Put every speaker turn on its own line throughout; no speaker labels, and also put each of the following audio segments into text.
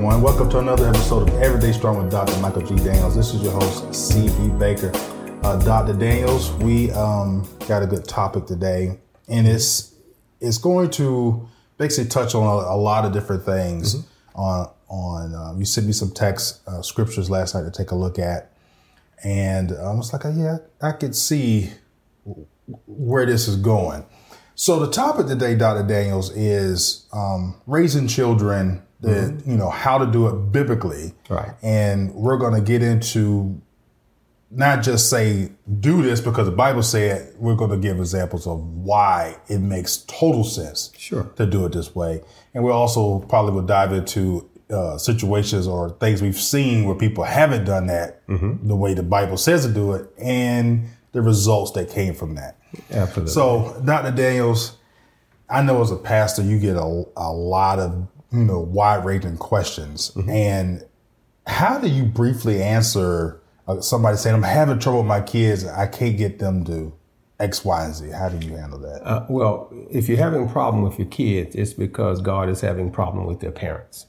everyone. Welcome to another episode of Everyday Strong with Dr. Michael G. Daniels. This is your host, C.B. Baker. Uh, Dr. Daniels, we um, got a good topic today, and it's it's going to basically touch on a, a lot of different things. Mm-hmm. On on um, you sent me some text uh, scriptures last night to take a look at, and I was like, yeah, I could see where this is going. So the topic today, Dr. Daniels, is um, raising children. That mm-hmm. you know how to do it biblically,
right?
And we're going to get into not just say do this because the Bible said. We're going to give examples of why it makes total sense,
sure,
to do it this way. And we also probably will dive into uh, situations or things we've seen where people haven't done that mm-hmm. the way the Bible says to do it, and the results that came from that.
Absolutely.
So, Dr. Daniels, I know as a pastor, you get a, a lot of you know wide ranging questions, mm-hmm. and how do you briefly answer uh, somebody saying, "I'm having trouble with my kids. I can't get them to X, Y, and Z." How do you handle that?
Uh, well, if you're having a problem with your kids, it's because God is having a problem with their parents.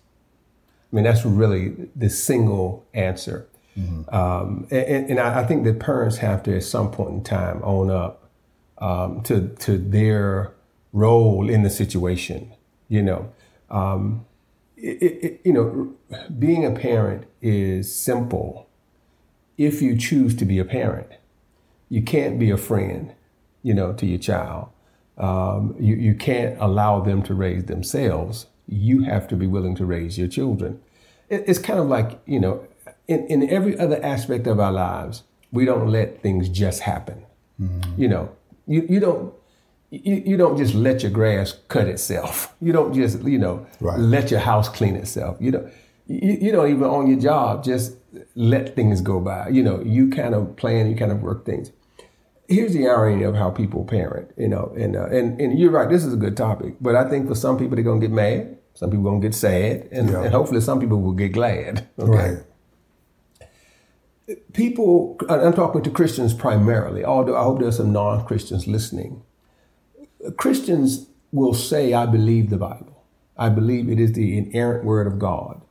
I mean, that's really the single answer. Mm-hmm. Um, and, and I, I, think that parents have to, at some point in time, own up um, to to their role in the situation. You know, um, it, it, you know, being a parent is simple if you choose to be a parent. You can't be a friend, you know, to your child. Um, you, you can't allow them to raise themselves. You have to be willing to raise your children. It, it's kind of like, you know, in, in every other aspect of our lives, we don't let things just happen. Mm-hmm. You know, you, you don't you, you don't just let your grass cut itself. You don't just, you know, right. let your house clean itself. You know, you, you don't even on your job just let things go by. You know, you kind of plan, you kind of work things. Here's the irony of how people parent, you know, and uh, and and you're right. This is a good topic, but I think for some people they're gonna get mad, some people gonna get sad, and, yeah. and hopefully some people will get glad. Okay? Right people, I'm talking to Christians primarily, although I hope there's some non Christians listening. Christians will say, I believe the Bible. I believe it is the inerrant word of God.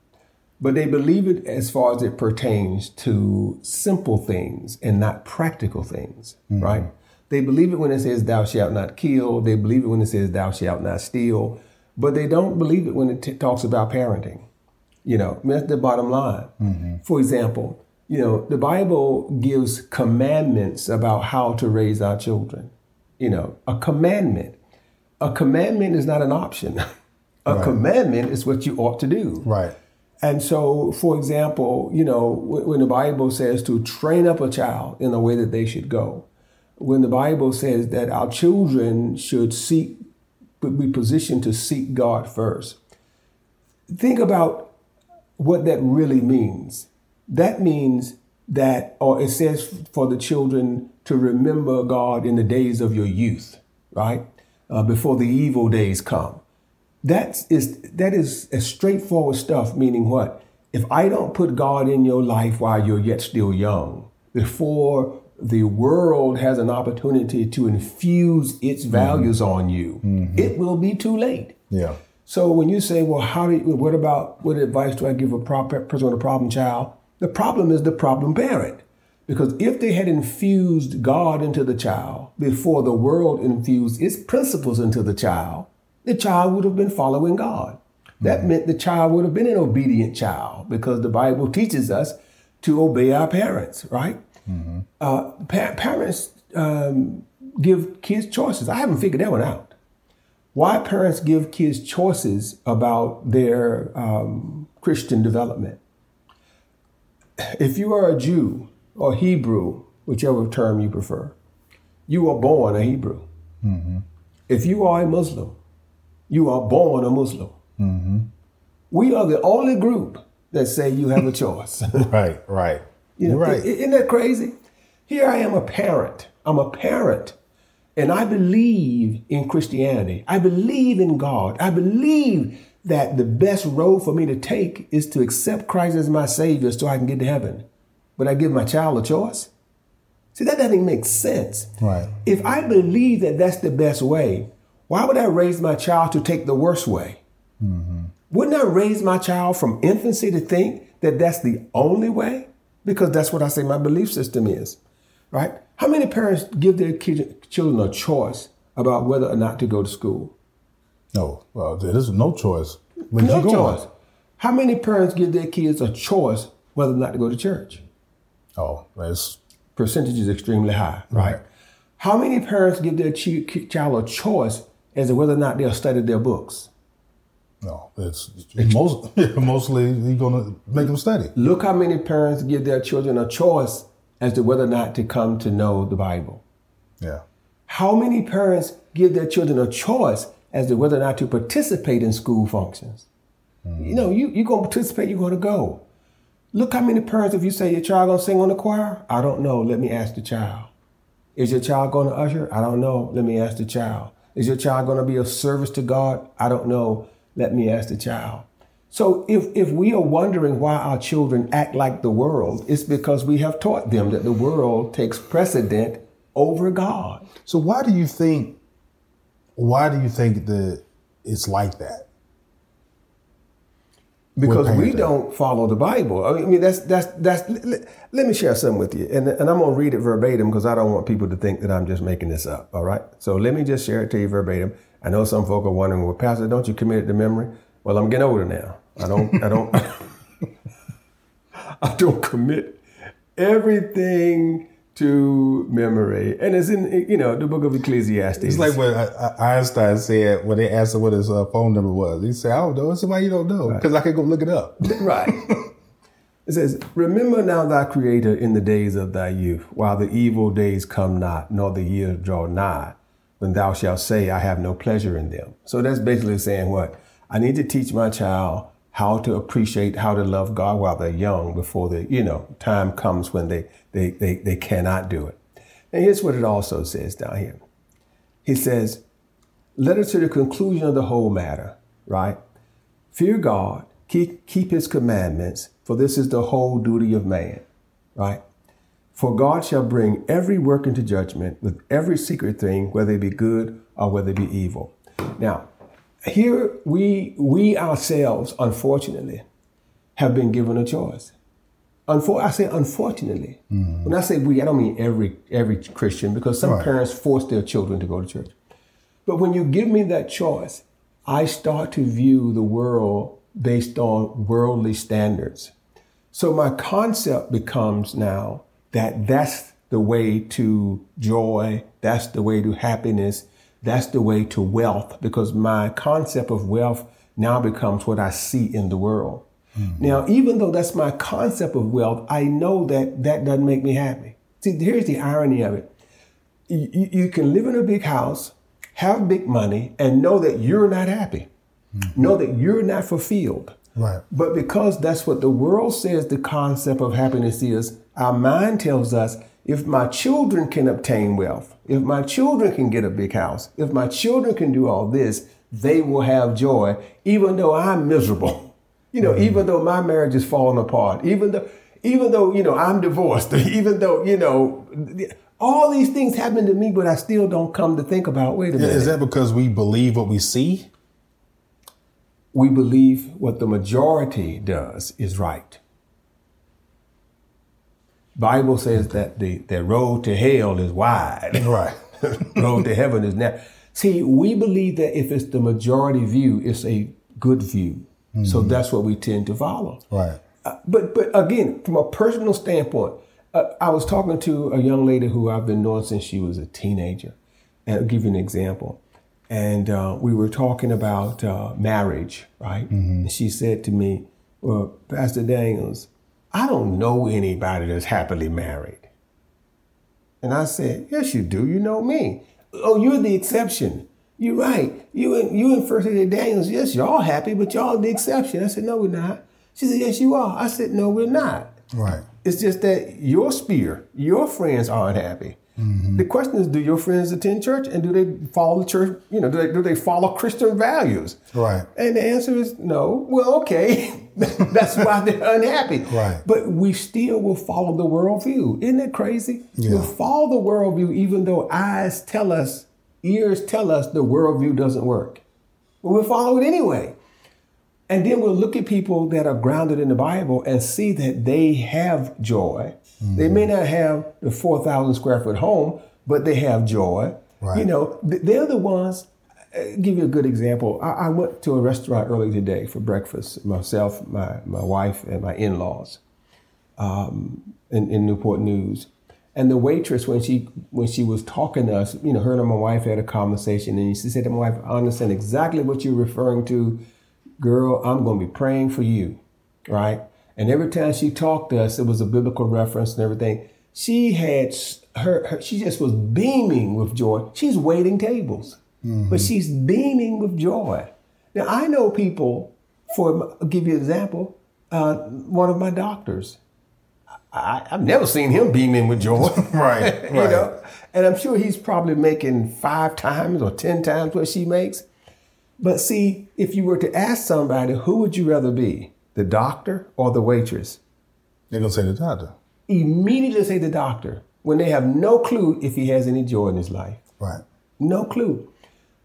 But they believe it as far as it pertains to simple things and not practical things, mm-hmm. right? They believe it when it says, Thou shalt not kill. They believe it when it says, Thou shalt not steal. But they don't believe it when it t- talks about parenting. You know, that's the bottom line. Mm-hmm. For example, you know, the Bible gives commandments about how to raise our children. You know, a commandment. A commandment is not an option. a right. commandment is what you ought to do.
Right.
And so, for example, you know, when the Bible says to train up a child in the way that they should go, when the Bible says that our children should seek, be positioned to seek God first, think about what that really means that means that, or it says for the children to remember God in the days of your youth, right? Uh, before the evil days come. That is that is a straightforward stuff. Meaning what? If I don't put God in your life while you're yet still young, before the world has an opportunity to infuse its mm-hmm. values mm-hmm. on you, mm-hmm. it will be too late.
Yeah.
So when you say, "Well, how do? You, what about what advice do I give a person with a problem child?" The problem is the problem parent. Because if they had infused God into the child before the world infused its principles into the child, the child would have been following God. That mm-hmm. meant the child would have been an obedient child because the Bible teaches us to obey our parents, right? Mm-hmm. Uh, pa- parents um, give kids choices. I haven't figured that one out. Why parents give kids choices about their um, Christian development? If you are a Jew or Hebrew, whichever term you prefer, you are born a Hebrew. Mm-hmm. If you are a Muslim, you are born a Muslim. Mm-hmm. We are the only group that say you have a choice.
right, right.
You know,
right.
Isn't that crazy? Here I am a parent. I'm a parent. And I believe in Christianity. I believe in God. I believe that the best road for me to take is to accept Christ as my Savior so I can get to heaven. But I give my child a choice? See, that doesn't make sense.
Right.
If I believe that that's the best way, why would I raise my child to take the worst way? Mm-hmm. Wouldn't I raise my child from infancy to think that that's the only way? Because that's what I say my belief system is, right? How many parents give their children a choice about whether or not to go to school?
No, uh, well, there's no choice. When
no
you go,
choice. How many parents give their kids a choice whether or not to go to church?
Oh, that's
percentage is extremely high, right? right? How many parents give their ch- child a choice as to whether or not they'll study their books?
No, it's, it's most, mostly you're going to make them study.
Look how many parents give their children a choice as to whether or not to come to know the Bible.
Yeah.
How many parents give their children a choice as to whether or not to participate in school functions? Mm-hmm. You know, you, you're going to participate, you're going to go. Look how many parents, if you say your child going to sing on the choir, I don't know, let me ask the child. Is your child going to usher? I don't know, let me ask the child. Is your child going to be of service to God? I don't know, let me ask the child. So if, if we are wondering why our children act like the world, it's because we have taught them that the world takes precedent over God.
So why do you think why do you think that it's like that?
Because we don't follow the Bible. I mean, that's that's that's. Let, let me share something with you, and and I'm gonna read it verbatim because I don't want people to think that I'm just making this up. All right. So let me just share it to you verbatim. I know some folk are wondering, well, Pastor, don't you commit it to memory? Well, I'm getting older now. I don't, I don't, I don't commit everything to memory. And it's in, you know, the book of Ecclesiastes.
It's like what Einstein said when they asked him what his uh, phone number was. He said, I don't know. It's why you don't know. Because right. I can go look it up.
right. It says, Remember now thy creator in the days of thy youth, while the evil days come not, nor the years draw nigh, when thou shalt say, I have no pleasure in them. So that's basically saying what? I need to teach my child how to appreciate how to love God while they're young before the, you know, time comes when they, they, they, they cannot do it. And here's what it also says down here. He says, let us to the conclusion of the whole matter, right? Fear God, keep, keep his commandments, for this is the whole duty of man, right? For God shall bring every work into judgment with every secret thing, whether it be good or whether it be evil. Now, here we we ourselves, unfortunately, have been given a choice. Unfor- I say unfortunately. Mm-hmm. When I say we, I don't mean every every Christian because some right. parents force their children to go to church. But when you give me that choice, I start to view the world based on worldly standards. So my concept becomes now that that's the way to joy, that's the way to happiness, that's the way to wealth because my concept of wealth now becomes what I see in the world. Mm-hmm. Now, even though that's my concept of wealth, I know that that doesn't make me happy. See, here's the irony of it. You, you can live in a big house, have big money, and know that you're not happy. Mm-hmm. Know that you're not fulfilled.
Right.
But because that's what the world says the concept of happiness is, our mind tells us if my children can obtain wealth, if my children can get a big house, if my children can do all this, they will have joy, even though I'm miserable. You know, mm-hmm. even though my marriage is falling apart, even though, even though, you know, I'm divorced, even though, you know, all these things happen to me, but I still don't come to think about, wait a minute.
Is that because we believe what we see?
We believe what the majority does is right. Bible says that the, the road to hell is wide.
Right.
road to heaven is narrow. See, we believe that if it's the majority view, it's a good view. Mm-hmm. So that's what we tend to follow.
Right.
Uh, but but again, from a personal standpoint, uh, I was talking to a young lady who I've been knowing since she was a teenager. And I'll give you an example. And uh, we were talking about uh, marriage, right? Mm-hmm. And she said to me, "Well, Pastor Daniels, I don't know anybody that's happily married. And I said, Yes, you do. You know me. Oh, you're the exception. You're right. You and you and First Lady Daniels, yes, y'all happy, but y'all the exception. I said, No, we're not. She said, Yes, you are. I said, No, we're not.
Right.
It's just that your sphere, your friends aren't happy. Mm-hmm. The question is, do your friends attend church and do they follow the church? You know, do they, do they follow Christian values?
Right.
And the answer is no. Well, okay. That's why they're unhappy.
Right.
But we still will follow the worldview. Isn't it crazy?
Yeah.
We'll follow the worldview even though eyes tell us, ears tell us the worldview doesn't work. But we'll follow it anyway. And then we'll look at people that are grounded in the Bible and see that they have joy. Mm-hmm. They may not have the 4,000 square foot home, but they have joy. Right. You know, they're the ones. I'll uh, give you a good example. I, I went to a restaurant early today for breakfast. Myself, my my wife, and my in laws, um, in, in Newport News. And the waitress, when she when she was talking to us, you know, her and my wife had a conversation, and she said to my wife, "I understand exactly what you're referring to, girl. I'm going to be praying for you, right?" And every time she talked to us, it was a biblical reference and everything. She had her, her she just was beaming with joy. She's waiting tables, mm-hmm. but she's beaming with joy. Now I know people. For I'll give you an example, uh, one of my doctors I, have never seen him beaming with joy.
right,
you
right.
know, and I'm sure he's probably making five times or ten times what she makes. But see, if you were to ask somebody, who would you rather be, the doctor or the waitress?
They're gonna say the doctor.
Immediately say the doctor when they have no clue if he has any joy in his life.
Right.
No clue.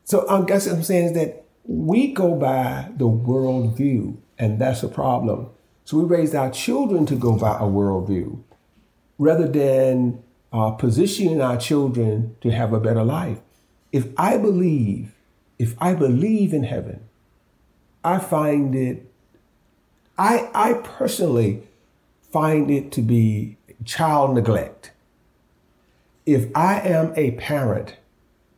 So I guess what I'm saying is that we go by the world view, and that's a problem. So we raised our children to go by a worldview rather than uh, positioning our children to have a better life. If I believe, if I believe in heaven, I find it, I, I personally find it to be child neglect. If I am a parent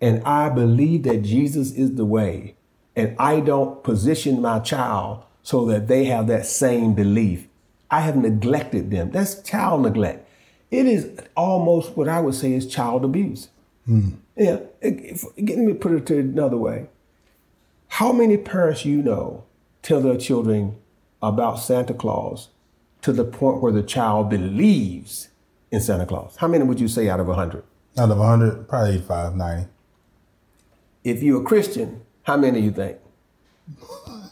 and I believe that Jesus is the way, and I don't position my child so that they have that same belief. I have neglected them. That's child neglect. It is almost what I would say is child abuse. Mm. Yeah. Let me put it to another way. How many parents you know tell their children about Santa Claus to the point where the child believes in Santa Claus? How many would you say out of 100?
Out of 100, probably 85, 90.
If you're a Christian, how many do you think?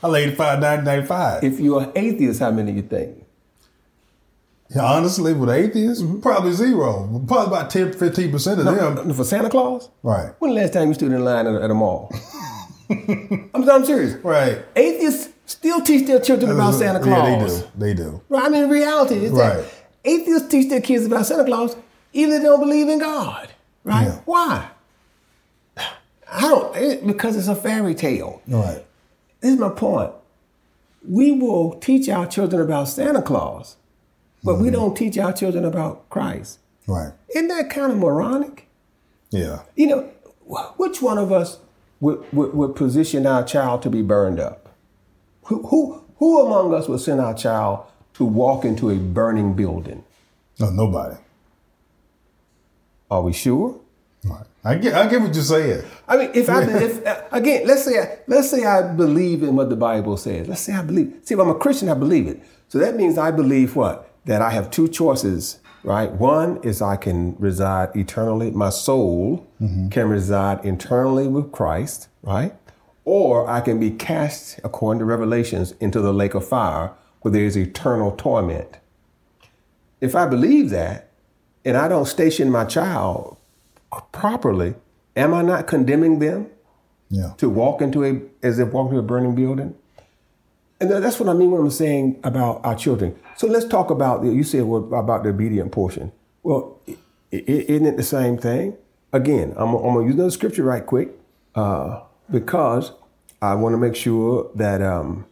Five nine ninety five.
If you're an atheist, how many do you think?
Yeah, honestly, with atheists, mm-hmm. probably zero. Probably about 10, 15 percent of no, them.
For Santa Claus,
right?
When the last time you stood in line at, at a mall? I'm, I'm serious.
Right.
Atheists still teach their children about Santa Claus.
Yeah, they do. They do.
Right. I mean, in reality, is right. that atheists teach their kids about Santa Claus even if they don't believe in God. Right? Yeah. Why? I don't. It, because it's a fairy tale.
Right.
This is my point. We will teach our children about Santa Claus, but mm-hmm. we don't teach our children about Christ.
Right.
Isn't that kind of moronic?
Yeah.
You know, which one of us would, would, would position our child to be burned up? Who, who, who among us would send our child to walk into a burning building?
No, nobody.
Are we sure?
Right. I get, I get what you're saying.
I mean, if I, if again, let's say, I, let's say I believe in what the Bible says. Let's say I believe. See, if I'm a Christian, I believe it. So that means I believe what? That I have two choices, right? One is I can reside eternally. My soul mm-hmm. can reside internally with Christ, right? Or I can be cast, according to Revelations, into the lake of fire, where there is eternal torment. If I believe that, and I don't station my child properly, am I not condemning them
yeah.
to walk into a as if walking to a burning building? And that's what I mean when I'm saying about our children. So let's talk about you said about the obedient portion. Well, isn't it the same thing? Again, I'm, I'm gonna use another scripture right quick uh, because I want to make sure that um,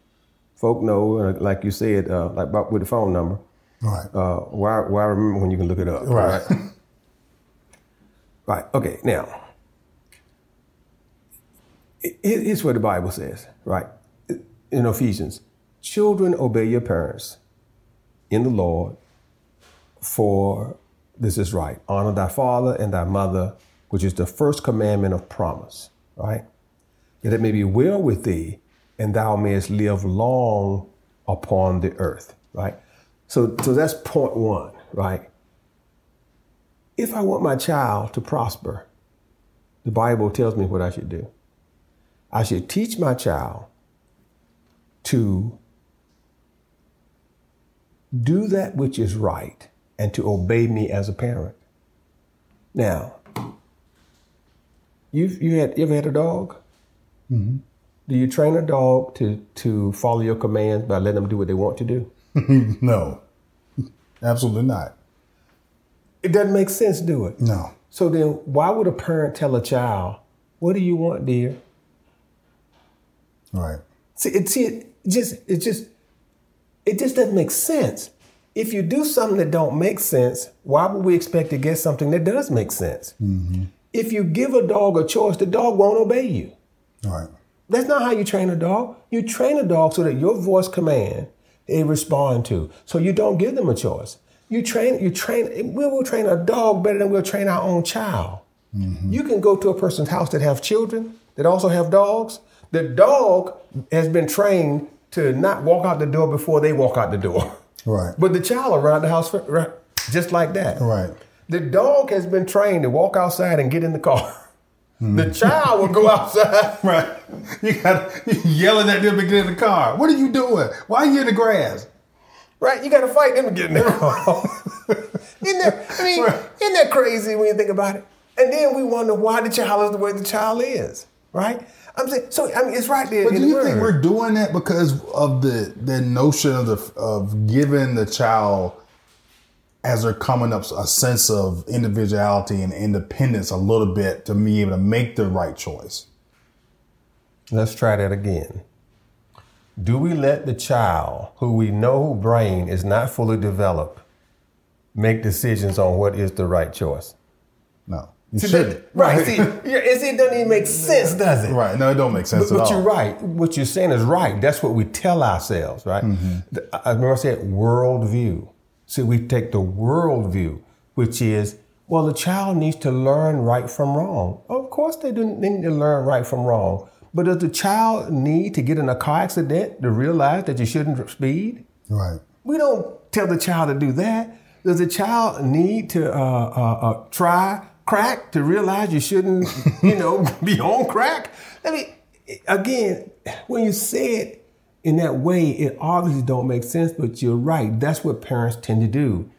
folk know, uh, like you said, uh, like with the phone number.
Right.
Uh, why? Why remember when you can look it up?
Right.
right? Right. Okay. Now, here's what the Bible says, right? In Ephesians, children obey your parents in the Lord, for this is right. Honor thy father and thy mother, which is the first commandment of promise, right? That it may be well with thee, and thou mayest live long upon the earth, right? So, so that's point one, right? If I want my child to prosper, the Bible tells me what I should do. I should teach my child to do that which is right and to obey me as a parent. Now, you've you had you ever had a dog?
Mm-hmm.
Do you train a dog to to follow your commands by letting them do what they want to do?
no, absolutely not.
It doesn't make sense, do it?
No.
So then, why would a parent tell a child, "What do you want, dear?"
Right.
See, it, see, it just, it just, it just doesn't make sense. If you do something that don't make sense, why would we expect to get something that does make sense?
Mm-hmm.
If you give a dog a choice, the dog won't obey you.
Right.
That's not how you train a dog. You train a dog so that your voice command they respond to. So you don't give them a choice. You train, you train, we will train a dog better than we'll train our own child. Mm-hmm. You can go to a person's house that have children that also have dogs. The dog has been trained to not walk out the door before they walk out the door.
Right.
But the child around the house right, just like that.
Right.
The dog has been trained to walk outside and get in the car. Hmm. The child will go outside.
Right. You got yelling at them to get in the car. What are you doing? Why are you in the grass?
Right? You got to fight them to get in the car. isn't that, I mean,
Right.
isn't that crazy when you think about it? And then we wonder why the child is the way the child is, right? I'm saying, so I mean, it's right there
But
in
do
the
you think we're doing that because of the the notion of the of giving the child as they're coming up a sense of individuality and independence a little bit to be able to make the right choice?
Let's try that again. Do we let the child, who we know brain is not fully developed, make decisions on what is the right choice?
No. You
See, right. See, it doesn't even make sense, does it?
Right. No, it don't make sense
But,
at
but
all.
But you're right. What you're saying is right. That's what we tell ourselves, right? I I remember I said worldview. See, we take the worldview, which is, well, the child needs to learn right from wrong. Of course, they do they need to learn right from wrong. But does the child need to get in a car accident to realize that you shouldn't speed?
Right.
We don't tell the child to do that. Does the child need to uh, uh, uh, try crack to realize you shouldn't, you know, be on crack? I mean, again, when you say it in that way, it obviously don't make sense. But you're right. That's what parents tend to do.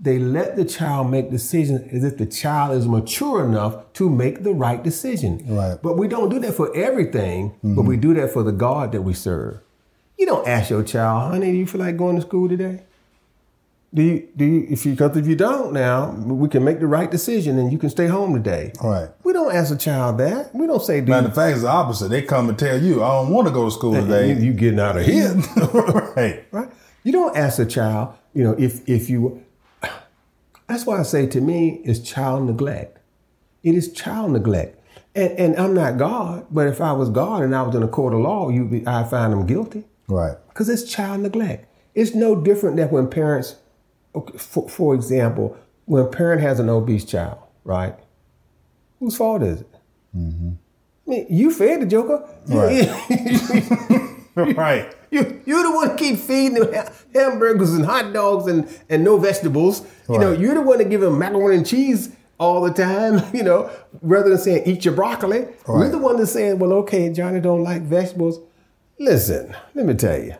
They let the child make decisions as if the child is mature enough to make the right decision.
Right.
But we don't do that for everything. But mm-hmm. we do that for the God that we serve. You don't ask your child, honey, do you feel like going to school today? Do you, do you, if you, because if you don't now, we can make the right decision and you can stay home today.
Right.
We don't ask a child that. We don't say, do
Now
you,
the fact is the opposite. They come and tell you, I don't want to go to school today.
you getting out of here.
right.
right? You don't ask a child, you know, if, if you, that's why I say to me, it's child neglect. It is child neglect. And, and I'm not God, but if I was God and I was in a court of law, you be, I find them guilty.
Right.
Because it's child neglect. It's no different than when parents, okay, for, for example, when a parent has an obese child, right? Whose fault is it? Mm-hmm. I mean, you fed the joker.
Right. right.
You, you're the one to keep feeding them hamburgers and hot dogs and, and no vegetables. You know, you're the one to give them macaroni and cheese all the time, you know, rather than saying, eat your broccoli. We're the one that's saying, well, okay, Johnny don't like vegetables. Listen, let me tell you.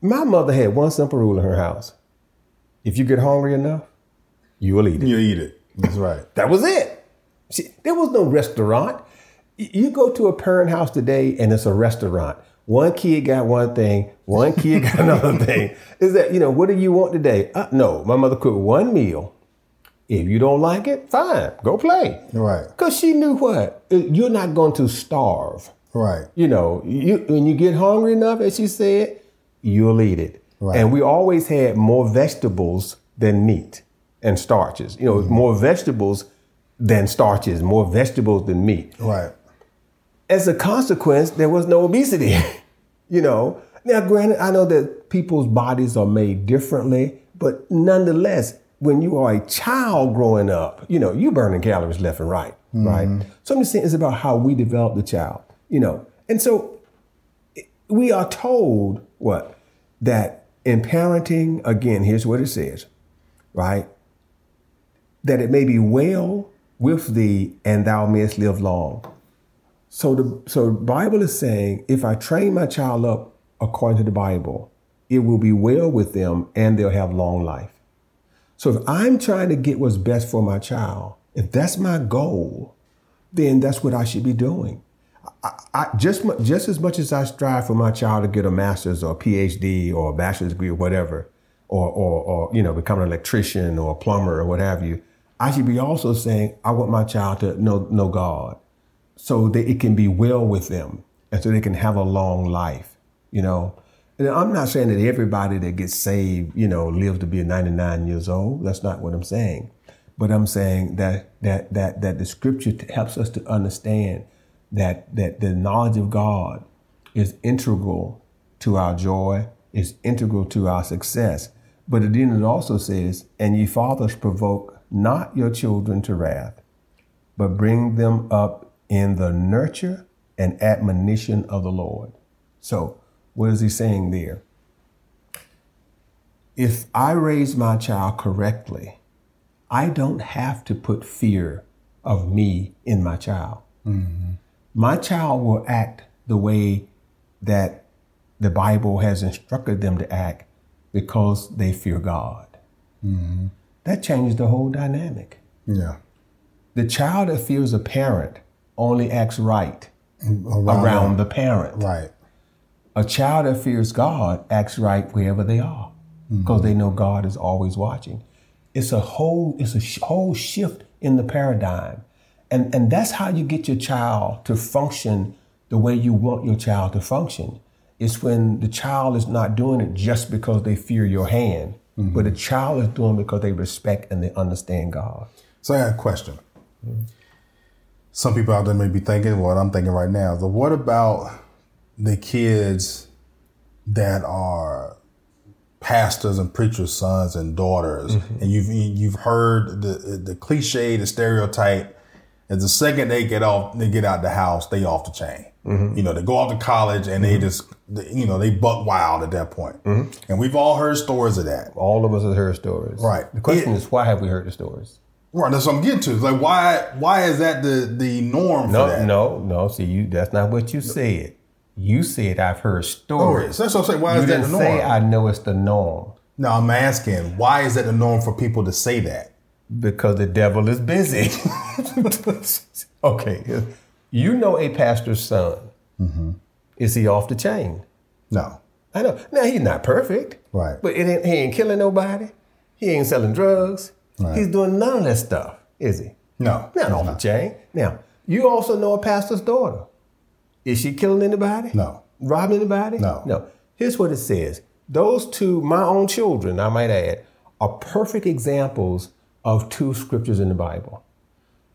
My mother had one simple rule in her house. If you get hungry enough, you will eat it.
You eat it. That's right.
That was it. See, there was no restaurant. You go to a parent house today and it's a restaurant. One kid got one thing, one kid got another thing. Is that, you know, what do you want today? Uh, no, my mother cooked one meal. If you don't like it, fine, go play.
Right.
Because she knew what? Uh, You're not going to starve.
Right.
You know, you, when you get hungry enough, as she said, you'll eat it.
Right.
And we always had more vegetables than meat and starches. You know,
Mm-hmm.
more vegetables than starches, more vegetables than meat.
Right.
As a consequence, there was no obesity. you know, now granted, I know that people's bodies are made differently, but nonetheless, when you are a child growing up, you know, you burning calories left and right, right? So I'm just saying it's about how we develop the child, you know. And so we are told what? That in parenting, again, here's what it says, right? That it may be well with thee and thou mayest live long. So the so Bible is saying if I train my child up according to the Bible, it will be well with them and they'll have long life. So if I'm trying to get what's best for my child, if that's my goal, then that's what I should be doing. I, I, just just as much as I strive for my child to get a master's or a PhD or a bachelor's degree or whatever, or or, or you know become an electrician or a plumber or what have you, I should be also saying I want my child to know know God, so that it can be well with them and so they can have a long life. You know, and I'm not saying that everybody that gets saved, you know, lives to be 99 years old. That's not what I'm saying. But I'm saying that that that that the scripture helps us to understand that that the knowledge of God is integral to our joy, is integral to our success. But then it also says, "And ye fathers provoke not your children to wrath, but bring them up in the nurture and admonition of the Lord." So, what is he saying there? If I raise my child correctly, I don't have to put fear of me in my child. Mm-hmm. My child will act the way that the Bible has instructed them to act because they fear God. Mm-hmm. That changes the whole dynamic.
Yeah.
The child that fears a parent only acts right around, around the parent.
Right.
A child that fears God acts right wherever they are because mm-hmm. they know God is always watching. It's a whole it's a whole shift in the paradigm. And and that's how you get your child to function the way you want your child to function. It's when the child is not doing it just because they fear your hand, mm-hmm. but the child is doing it because they respect and they understand God.
So I have a question. Mm-hmm. Some people out there may be thinking what I'm thinking right now. But what about the kids that are pastors and preachers' sons and daughters, mm-hmm. and you've you've heard the the cliche, the stereotype. Is the second they get off, they get out the house, they off the chain. Mm-hmm. You know, they go off to college and they mm-hmm. just, you know, they buck wild at that point. Mm-hmm. And we've all heard stories of that.
All of us have heard stories.
Right.
The question it, is, why have we heard the stories?
Right. That's what I'm getting to. It's like, why? Why is that the the norm?
No, no, no. See, you. That's not what you said. You said I've heard stories.
Oh, that's what I'm saying. Why you is that the norm?
say I know it's the norm.
No, I'm asking, why is that the norm for people to say that?
Because the devil is busy. okay. You know a pastor's son. Mm-hmm. Is he off the chain?
No.
I know. Now, he's not perfect.
Right.
But he ain't killing nobody. He ain't selling drugs. Right. He's doing none of that stuff, is he?
No.
Not off the chain. Now, you also know a pastor's daughter. Is she killing anybody?
No.
Robbing anybody?
No.
No. Here's what it says. Those two, my own children, I might add, are perfect examples of two scriptures in the Bible.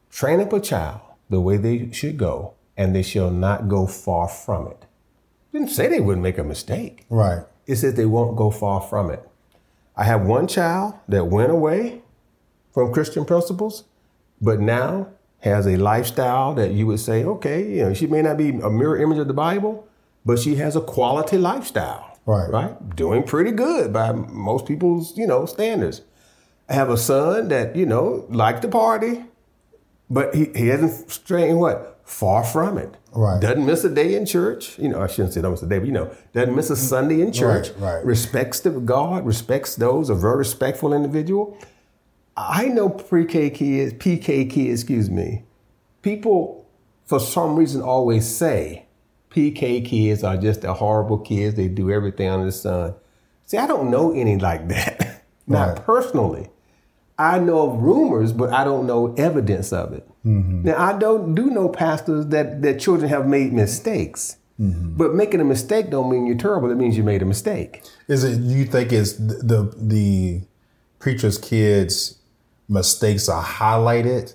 Train up a child the way they should go, and they shall not go far from it. didn't say they wouldn't make a mistake.
Right.
It said they won't go far from it. I have one child that went away from Christian principles, but now has a lifestyle that you would say, okay, you know, she may not be a mirror image of the Bible, but she has a quality lifestyle.
Right.
Right. Doing pretty good by most people's, you know, standards. I have a son that, you know, likes to party, but he, he hasn't strayed what? Far from it.
Right.
Doesn't miss a day in church. You know, I shouldn't say don't miss a day, but you know, doesn't miss a mm. Sunday in church.
Right, right.
Respects the God, respects those, a very respectful individual. I know pre-K kids, PK kids, excuse me. People, for some reason, always say PK kids are just the horrible kids. They do everything under the sun. See, I don't know any like that. Not right. personally. I know of rumors, but I don't know evidence of it. Mm-hmm. Now, I don't do know pastors that, that children have made mistakes. Mm-hmm. But making a mistake don't mean you're terrible. It means you made a mistake.
Is it you think it's the the, the preacher's kids mistakes are highlighted?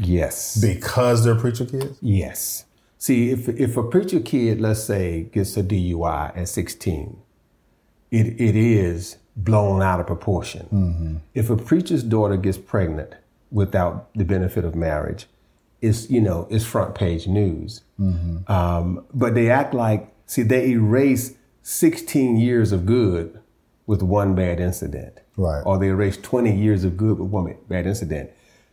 Yes.
Because they're preacher kids?
Yes. See, if if a preacher kid, let's say, gets a DUI at 16, it, it is blown out of proportion. Mm-hmm. If a preacher's daughter gets pregnant without the benefit of marriage, it's you know it's front page news. Mm-hmm. Um, but they act like see they erase 16 years of good with one bad incident.
Right.
Or they erase 20 years of good with one bad incident.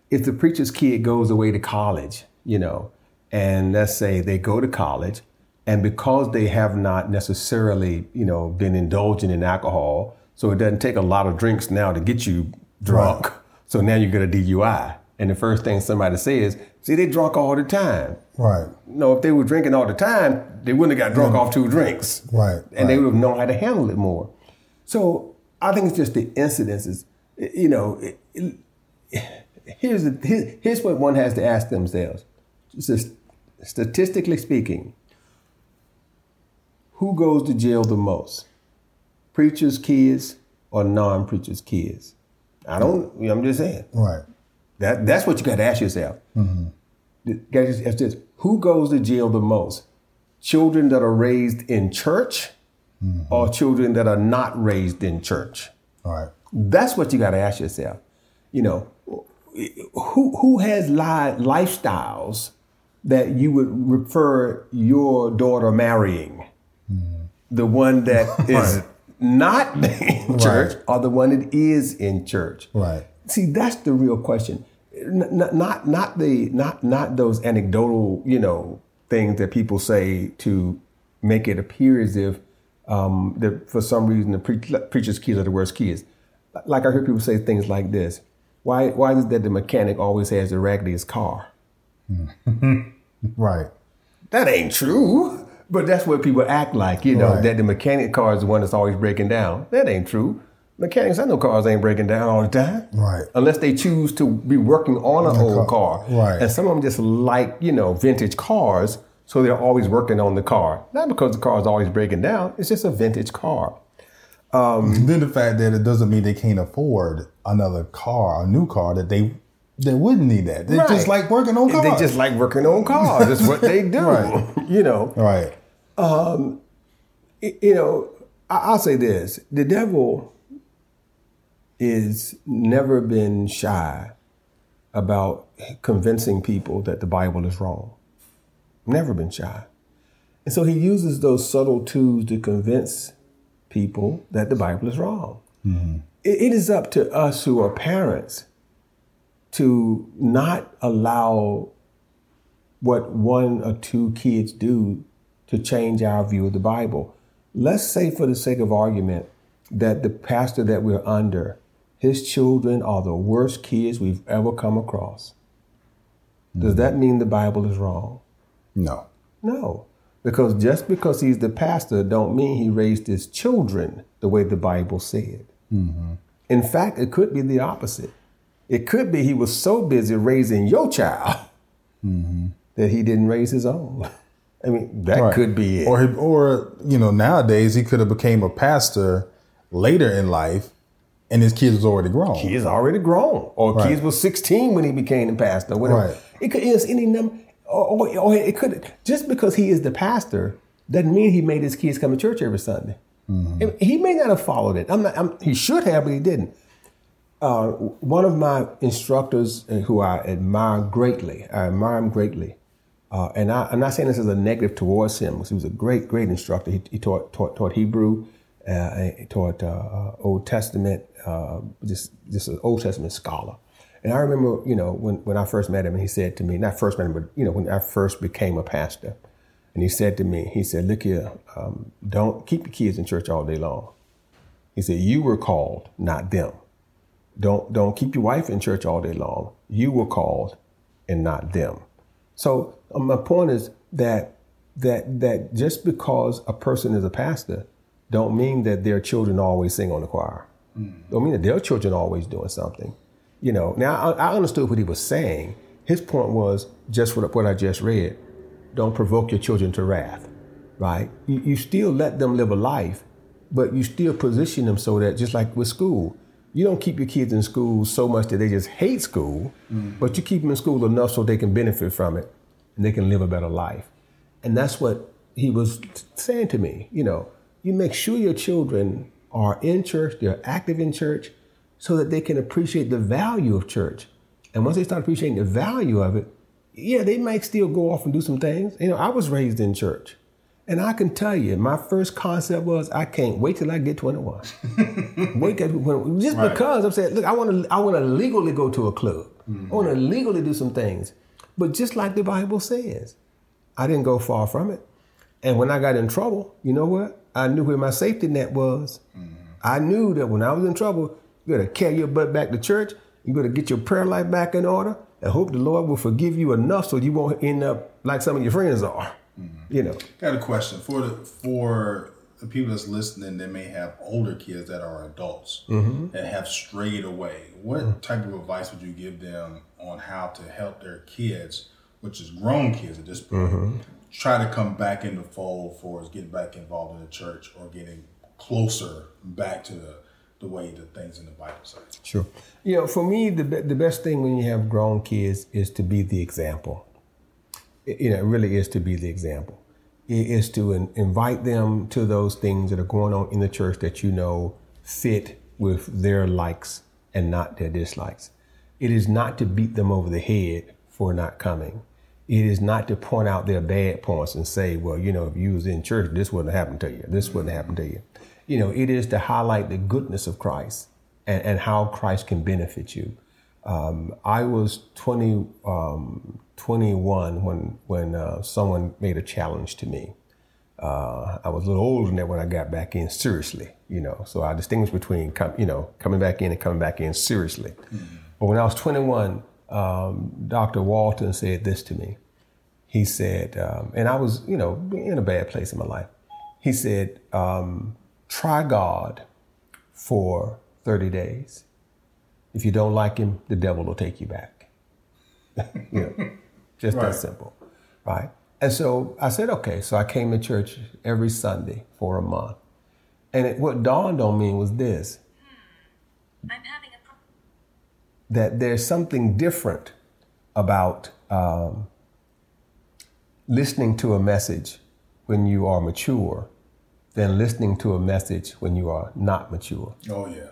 If the preacher's kid goes away to college, you know, and let's say they go to college, and because they have not necessarily, you know, been indulging in alcohol, so it doesn't take a lot of drinks now to get you drunk. Right. So now you get a DUI And the first thing somebody says, see, they drunk all the time.
Right.
No, if they were drinking all the time, they wouldn't have got drunk off two drinks.
Right.
And they would have known how to handle it more. So I think it's just the incidences. You know, it, it, here's, the, here, here's what one has to ask themselves. Just statistically speaking, who goes to jail the most? Preachers' kids or non-preachers' kids? I don't. I'm just saying.
Right.
That that's what you got to ask yourself. Mm-hmm. You got to ask this: Who goes to jail the most? Children that are raised in church, mm-hmm. or children that are not raised in church?
All right.
That's what you got to ask yourself. You know, who who has li- lifestyles that you would refer your daughter marrying? Mm-hmm. The one that is not in church, right. or the one that is in church?
Right.
See, that's the real question. Not, not, not the, not, not those anecdotal, you know, things that people say to make it appear as if um, that for some reason the pre- preacher's kids are the worst kids. Like I hear people say things like this: Why, why is it that the mechanic always has the raggediest car?
right.
That ain't true. But that's what people act like, you know, right. that the mechanic car is the one that's always breaking down. That ain't true. Mechanics, I know cars ain't breaking down all the time.
Right.
Unless they choose to be working on an old car.
Right.
And some of them just like, you know, vintage cars, so they're always working on the car. Not because the car is always breaking down, it's just a vintage car.
Um, then the fact that it doesn't mean they can't afford another car, a new car that they they wouldn't need that. They right. just like working on cars.
They just like working on cars. That's what they do. right. You know.
Right.
Um, you know, I'll say this: the devil is never been shy about convincing people that the Bible is wrong. Never been shy. And so he uses those subtle tools to convince people that the Bible is wrong. Mm-hmm. It, it is up to us who are parents to not allow what one or two kids do to change our view of the Bible. Let's say, for the sake of argument, that the pastor that we're under his children are the worst kids we've ever come across. Does that mean the Bible is wrong?
No.
No. Because just because he's the pastor don't mean he raised his children the way the Bible said. Mm-hmm. In fact, it could be the opposite. It could be he was so busy raising your child mm-hmm. that he didn't raise his own. I mean, that right. could be it.
Or, or you know, nowadays he could have became a pastor later in life and his kids was already grown.
Kids already grown, or right. kids was sixteen when he became the pastor. Whatever. Right. It could it's any number, or, or, or, it could just because he is the pastor doesn't mean he made his kids come to church every Sunday. Mm-hmm. He may not have followed it. I'm not. I'm, he should have, but he didn't. Uh, one of my instructors, who I admire greatly, I admire him greatly, uh, and I, am not saying this as a negative towards him, because he was a great, great instructor. He, he taught, taught, taught Hebrew, uh, taught uh, Old Testament, uh, just just an Old Testament scholar. And I remember, you know, when, when I first met him, and he said to me, not first met him, but you know, when I first became a pastor, and he said to me, he said, "Look here, um, don't keep your kids in church all day long." He said, "You were called, not them. Don't don't keep your wife in church all day long. You were called, and not them." So um, my point is that that that just because a person is a pastor, don't mean that their children always sing on the choir. Mm. Don't mean that their children always doing something. You know, now I, I understood what he was saying. His point was just what, what I just read. Don't provoke your children to wrath, right? You, you still let them live a life, but you still position them so that just like with school, you don't keep your kids in school so much that they just hate school, mm. but you keep them in school enough so they can benefit from it and they can live a better life. And that's what he was saying to me. You know, you make sure your children are in church, they're active in church, so that they can appreciate the value of church. And once they start appreciating the value of it, yeah, they might still go off and do some things. You know, I was raised in church. And I can tell you, my first concept was I can't wait till I get 21. wait till, just right. because I'm saying, look, I want to I want to legally go to a club. Mm-hmm. I want to legally do some things. But just like the Bible says, I didn't go far from it. And when I got in trouble, you know what? I knew where my safety net was. Mm-hmm. I knew that when I was in trouble, you gotta carry your butt back to church. You gotta get your prayer life back in order. and hope the Lord will forgive you enough so you won't end up like some of your friends are. Mm-hmm. You know.
Got a question for the for the people that's listening that may have older kids that are adults mm-hmm. that have strayed away. What mm-hmm. type of advice would you give them on how to help their kids, which is grown kids at this point, mm-hmm. try to come back in the fold for us getting back involved in the church or getting closer back to the the way the things in the Bible say.
Sure. You know, for me, the the best thing when you have grown kids is to be the example. You know, it really is to be the example. It is to in, invite them to those things that are going on in the church that you know fit with their likes and not their dislikes. It is not to beat them over the head for not coming. It is not to point out their bad points and say, well, you know, if you was in church, this wouldn't happen to you. This wouldn't happen to you you know, it is to highlight the goodness of Christ and, and how Christ can benefit you. Um, I was 20, um, 21 when, when uh, someone made a challenge to me. Uh, I was a little older than that when I got back in seriously, you know. So I distinguish between, com- you know, coming back in and coming back in seriously. Mm-hmm. But when I was 21, um, Dr. Walton said this to me. He said, um, and I was, you know, in a bad place in my life. He said, um, try God for 30 days. If you don't like him, the devil will take you back. you know, just right. that simple, right? And so I said, okay. So I came to church every Sunday for a month. And it, what dawned on me was this hmm. I'm having a problem. that there's something different about um, listening to a message when you are mature than listening to a message when you are not mature.
Oh yeah.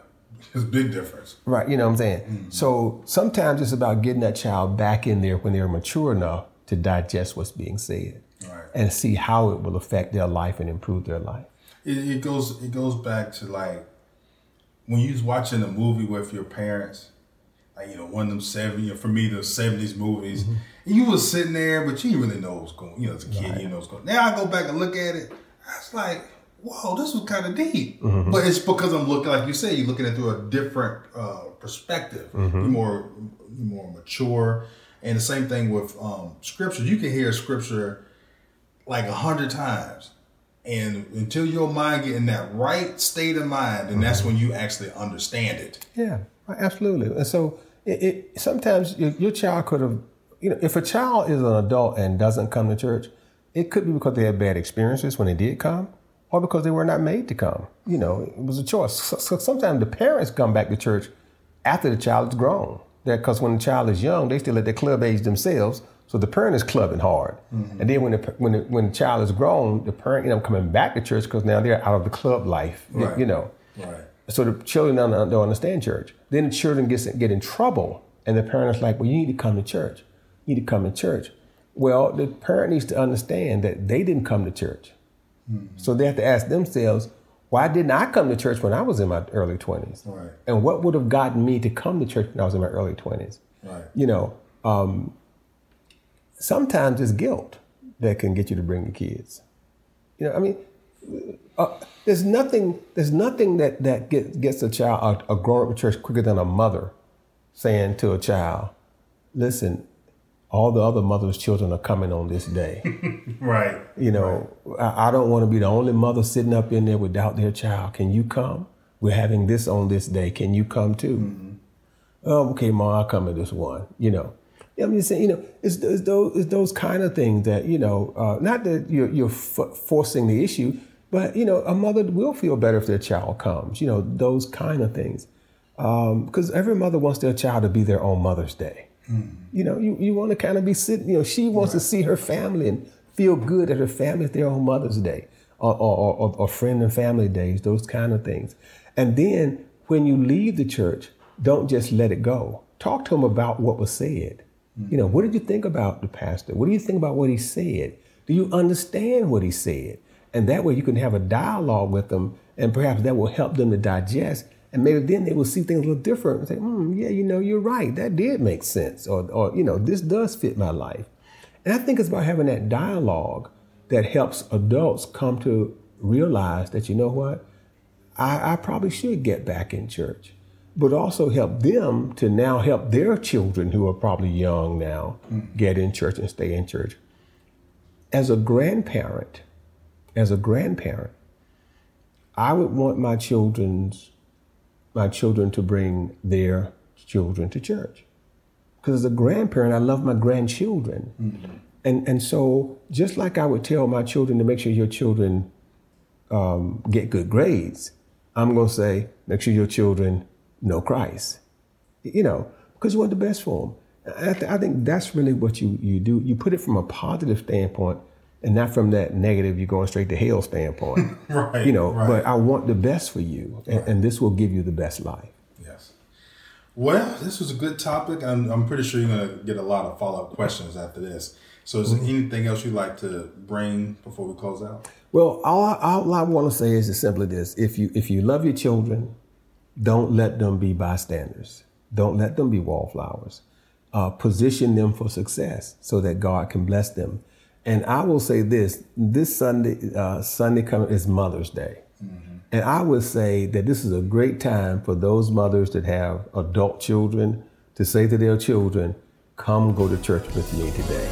It's a big difference.
Right, you know what I'm saying? Mm-hmm. So sometimes it's about getting that child back in there when they're mature enough to digest what's being said. Right. And see how it will affect their life and improve their life.
It, it goes it goes back to like when you was watching a movie with your parents, like you know, one of them seven, you know, for me the seventies movies, mm-hmm. you was sitting there, but you didn't really know what's going. You know, as a kid, right. you know what's going. Now I go back and look at it, I was like, whoa, this was kind of deep. Mm-hmm. But it's because I'm looking, like you say, you're looking at it through a different uh, perspective. Mm-hmm. You're more, you're more mature. And the same thing with um, scripture. You can hear scripture like a hundred times. And until your mind get in that right state of mind, and mm-hmm. that's when you actually understand it.
Yeah, absolutely. And so it, it sometimes your, your child could have, you know, if a child is an adult and doesn't come to church, it could be because they had bad experiences when they did come or because they were not made to come. You know, it was a choice. So, so sometimes the parents come back to church after the child is grown. Because when the child is young, they still at their club age themselves. So the parent is clubbing hard. Mm-hmm. And then when the, when, the, when the child is grown, the parent end up coming back to church because now they're out of the club life, right. you know. Right. So the children don't, don't understand church. Then the children get, get in trouble. And the parent is like, well, you need to come to church. You need to come to church. Well, the parent needs to understand that they didn't come to church. Mm-hmm. So they have to ask themselves, why didn't I come to church when I was in my early 20s? Right. And what would have gotten me to come to church when I was in my early 20s? Right. You know, um, sometimes it's guilt that can get you to bring the kids. You know, I mean, uh, there's nothing there's nothing that that gets gets a child a, a grown up church quicker than a mother saying to a child, "Listen, all the other mothers' children are coming on this day.
right.
You know, right. I, I, don't want to be the only mother sitting up in there without their child. Can you come? We're having this on this day. Can you come too? Mm-hmm. Oh, okay, mom, I'll come to this one. You know, I'm just saying, you know, it's, it's those it's those kind of things that you know, uh, not that you're, you're f- forcing the issue, but you know, a mother will feel better if their child comes. You know, those kind of things, because um, every mother wants their child to be their own Mother's Day. Mm. You know, you, you want to kind of be sitting, you know, she wants right. to see her family and feel good at her family at their own Mother's Day or, or, or, or friend and family days, those kind of things. And then when you leave the church, don't just let it go. Talk to them about what was said. Mm. You know, what did you think about the pastor? What do you think about what he said? Do you understand what he said? And that way you can have a dialogue with them, and perhaps that will help them to digest and maybe then they will see things a little different and say, hmm, yeah, you know, you're right. That did make sense. Or, or, you know, this does fit my life. And I think it's about having that dialogue that helps adults come to realize that, you know what, I, I probably should get back in church. but also help them to now help their children who are probably young now get in church and stay in church. As a grandparent, as a grandparent, I would want my children's my children to bring their children to church. Because as a grandparent, I love my grandchildren. Mm-hmm. And, and so, just like I would tell my children to make sure your children um, get good grades, I'm going to say, make sure your children know Christ. You know, because you want the best for them. I, th- I think that's really what you, you do. You put it from a positive standpoint and not from that negative, you're going straight to hell standpoint. right. You know, right. but I want the best for you, and, right. and, this will give you the best life.
Yes. Well, this was a good topic. I'm, I'm pretty sure you're going to get a lot of follow up questions after this. So, is there mm-hmm. anything else you'd like to bring before we close out?
Well, all I, all I want to say is simply this: if you if you love your children, don't let them be bystanders. Don't let them be wallflowers. Uh, position them for success so that God can bless them and I will say this: this Sunday, uh, Sunday coming is Mother's Day, mm-hmm. and I would say that this is a great time for those mothers that have adult children to say to their children, "Come go to church with me today."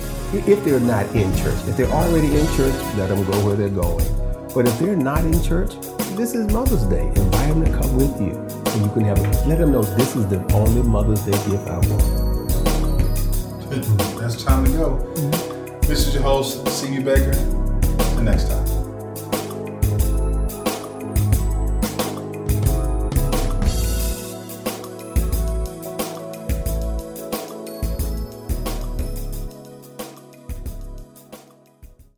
If they're not in church, if they're already in church, let them go where they're going. But if they're not in church, this is Mother's Day. Invite them to come with you, and you can have let them know this is the only Mother's Day gift I want.
That's time to go. Mm-hmm. This is your host, CB Baker. Until next time.